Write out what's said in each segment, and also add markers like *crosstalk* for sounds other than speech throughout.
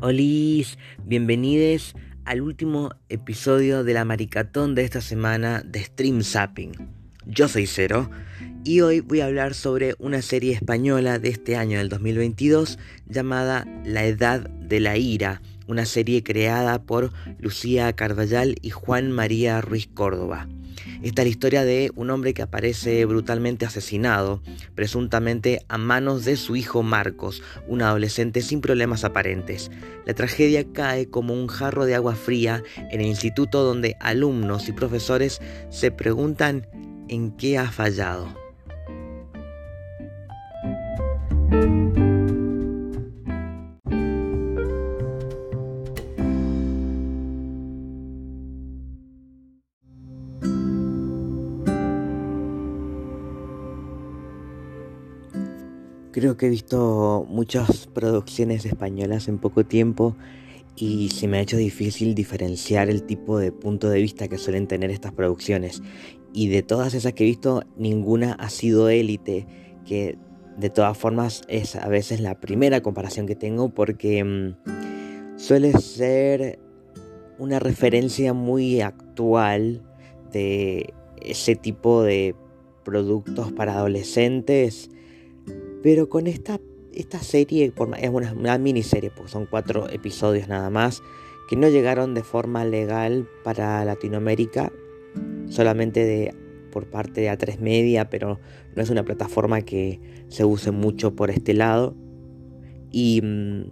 Olis, bienvenidos al último episodio de la maricatón de esta semana de Stream Zapping. Yo soy Cero y hoy voy a hablar sobre una serie española de este año del 2022 llamada La Edad de la Ira, una serie creada por Lucía Carballal y Juan María Ruiz Córdoba. Esta es la historia de un hombre que aparece brutalmente asesinado, presuntamente a manos de su hijo Marcos, un adolescente sin problemas aparentes. La tragedia cae como un jarro de agua fría en el instituto donde alumnos y profesores se preguntan en qué ha fallado. Creo que he visto muchas producciones españolas en poco tiempo y se me ha hecho difícil diferenciar el tipo de punto de vista que suelen tener estas producciones. Y de todas esas que he visto, ninguna ha sido élite, que de todas formas es a veces la primera comparación que tengo porque mm, suele ser una referencia muy actual de ese tipo de productos para adolescentes pero con esta, esta serie, es una, miniserie, pues son cuatro episodios nada más, que no llegaron de forma legal para Latinoamérica, solamente de, por parte de A3 Media, pero no es una plataforma que se use mucho por este lado. Y, mm,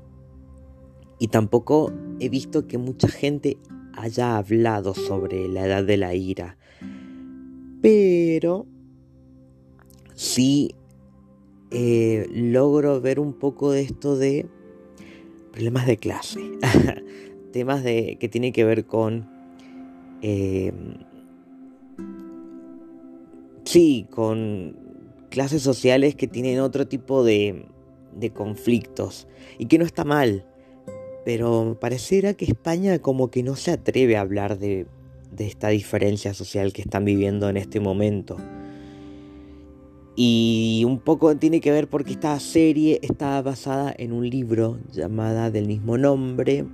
y tampoco he visto que mucha gente haya hablado sobre la edad de la ira. Pero sí eh, logro ver un poco de esto de problemas de clase, *laughs* temas de, que tienen que ver con... Eh, sí, con clases sociales que tienen otro tipo de, conflictos y que no está mal, pero pareciera que España como que no se atreve a hablar de esta diferencia social que están viviendo en este momento. Y un poco tiene que ver porque esta serie está basada en un libro llamada del mismo nombre,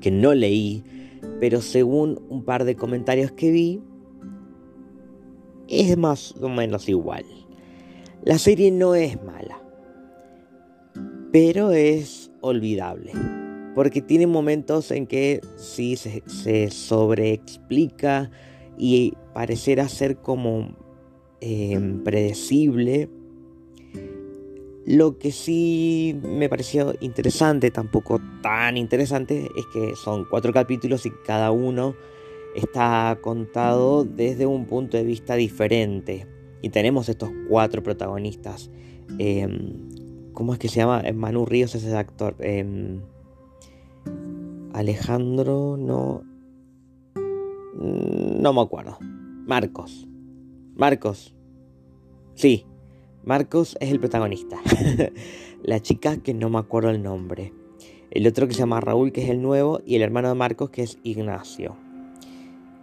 que no leí, pero según un par de comentarios que vi, es más o menos igual. La serie no es mala, pero es olvidable, porque tiene momentos en que sí se, se sobreexplica y parecerá ser como Predecible. Lo que sí me pareció interesante, tampoco tan interesante, es que son cuatro capítulos y cada uno está contado desde un punto de vista diferente. Y tenemos estos cuatro protagonistas. Em, ¿Cómo es que se llama? Manu Ríos es el actor. Em, Alejandro, no. No me acuerdo. Marcos. Marcos. Sí, Marcos es el protagonista. *laughs* la chica que no me acuerdo el nombre. El otro que se llama Raúl, que es el nuevo, y el hermano de Marcos, que es Ignacio.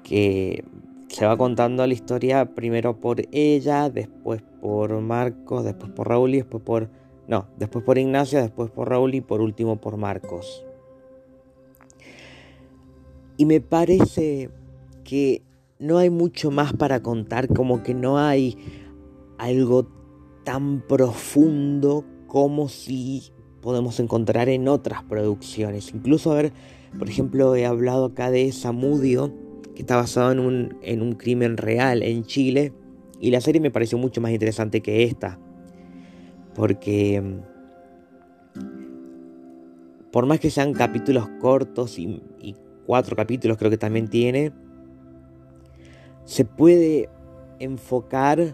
Que se va contando la historia primero por ella, después por Marcos, después por Raúl y después por... No, después por Ignacio, después por Raúl y por último por Marcos. Y me parece que no hay mucho más para contar, como que no hay algo tan profundo como si podemos encontrar en otras producciones. Incluso, a ver, por ejemplo, he hablado acá de Samudio, que está basado en un, en un crimen real en Chile, y la serie me pareció mucho más interesante que esta, porque por más que sean capítulos cortos y, y cuatro capítulos creo que también tiene, se puede enfocar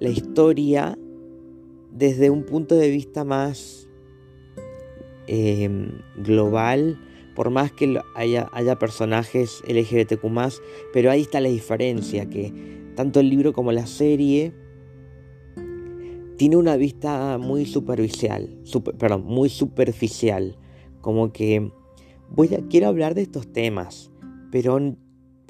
la historia desde un punto de vista más em, global, por más que haya, haya personajes LGBTQ, pero ahí está la diferencia, que tanto el libro como la serie tiene una vista muy superficial, perdón, muy superficial, como que voy a, quiero hablar de estos temas, pero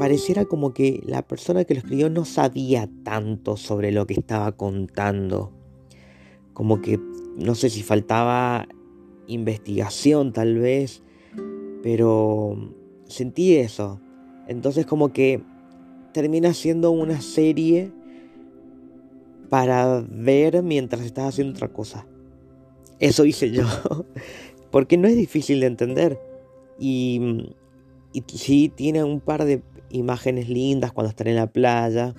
pareciera como que la persona que lo escribió no sabía tanto sobre lo que estaba contando. Como que no sé si faltaba investigación tal vez, pero sentí eso. Entonces como que termina siendo una serie para ver mientras estás haciendo otra cosa. Eso hice yo, *laughs* porque no es difícil de entender. Y, y sí tiene un par de imágenes lindas cuando están en la playa,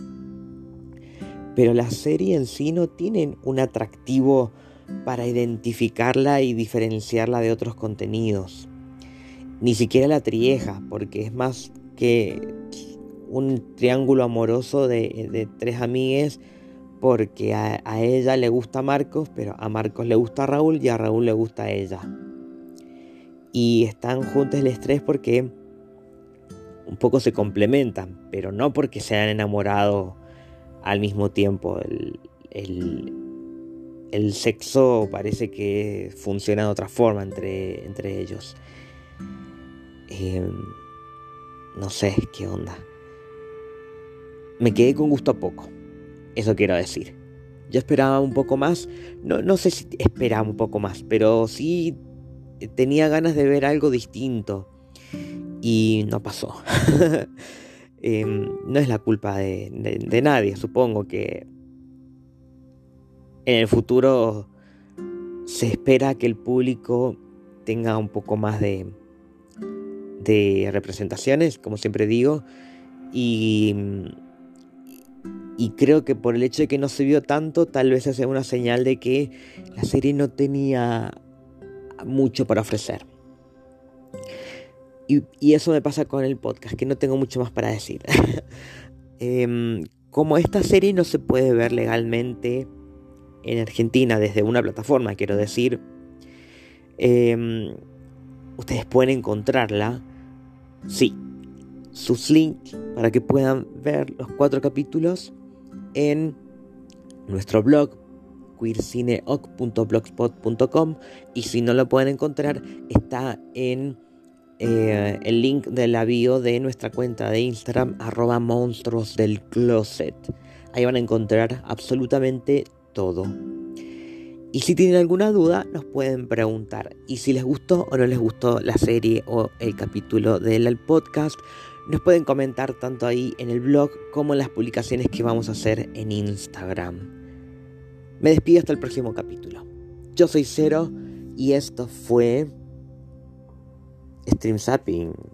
pero la serie en sí no tiene un atractivo para identificarla y diferenciarla de otros contenidos. Ni siquiera la trieja, porque es más que un triángulo amoroso de, tres amigues, porque a, a, ella le gusta Marcos, pero a Marcos le gusta Raúl y a Raúl le gusta a ella. Y están juntos el estrés porque poco se complementan, pero no porque se han enamorado al mismo tiempo. El, el, sexo parece que funciona de otra forma entre, entre ellos. Em, no sé qué onda. Me quedé con gusto a poco. Eso quiero decir. Yo esperaba un poco más. No, no sé si esperaba un poco más, pero sí tenía ganas de ver algo distinto. Y no pasó. *laughs* Em, no es la culpa de, nadie, supongo que en el futuro se espera que el público tenga un poco más de, de representaciones, como siempre digo, y, y creo que por el hecho de que no se vio tanto, tal vez sea una señal de que la serie no tenía mucho para ofrecer. Y, eso me pasa con el podcast, que no tengo mucho más para decir. *laughs* Em, como esta serie no se puede ver legalmente en Argentina desde una plataforma, quiero decir, em, ustedes pueden encontrarla, sí, sus links para que puedan ver los cuatro capítulos en nuestro blog queercineoc.blogspot.com y si no lo pueden encontrar está en eh, el link de la bio de nuestra cuenta de Instagram, arroba monstruos del closet. Ahí van a encontrar absolutamente todo. Y si tienen alguna duda, nos pueden preguntar. Y si les gustó o no les gustó la serie o el capítulo del podcast, nos pueden comentar tanto ahí en el blog como en las publicaciones que vamos a hacer en Instagram. Me despido hasta el próximo capítulo. Yo soy Cero y esto fue Stream Zapping.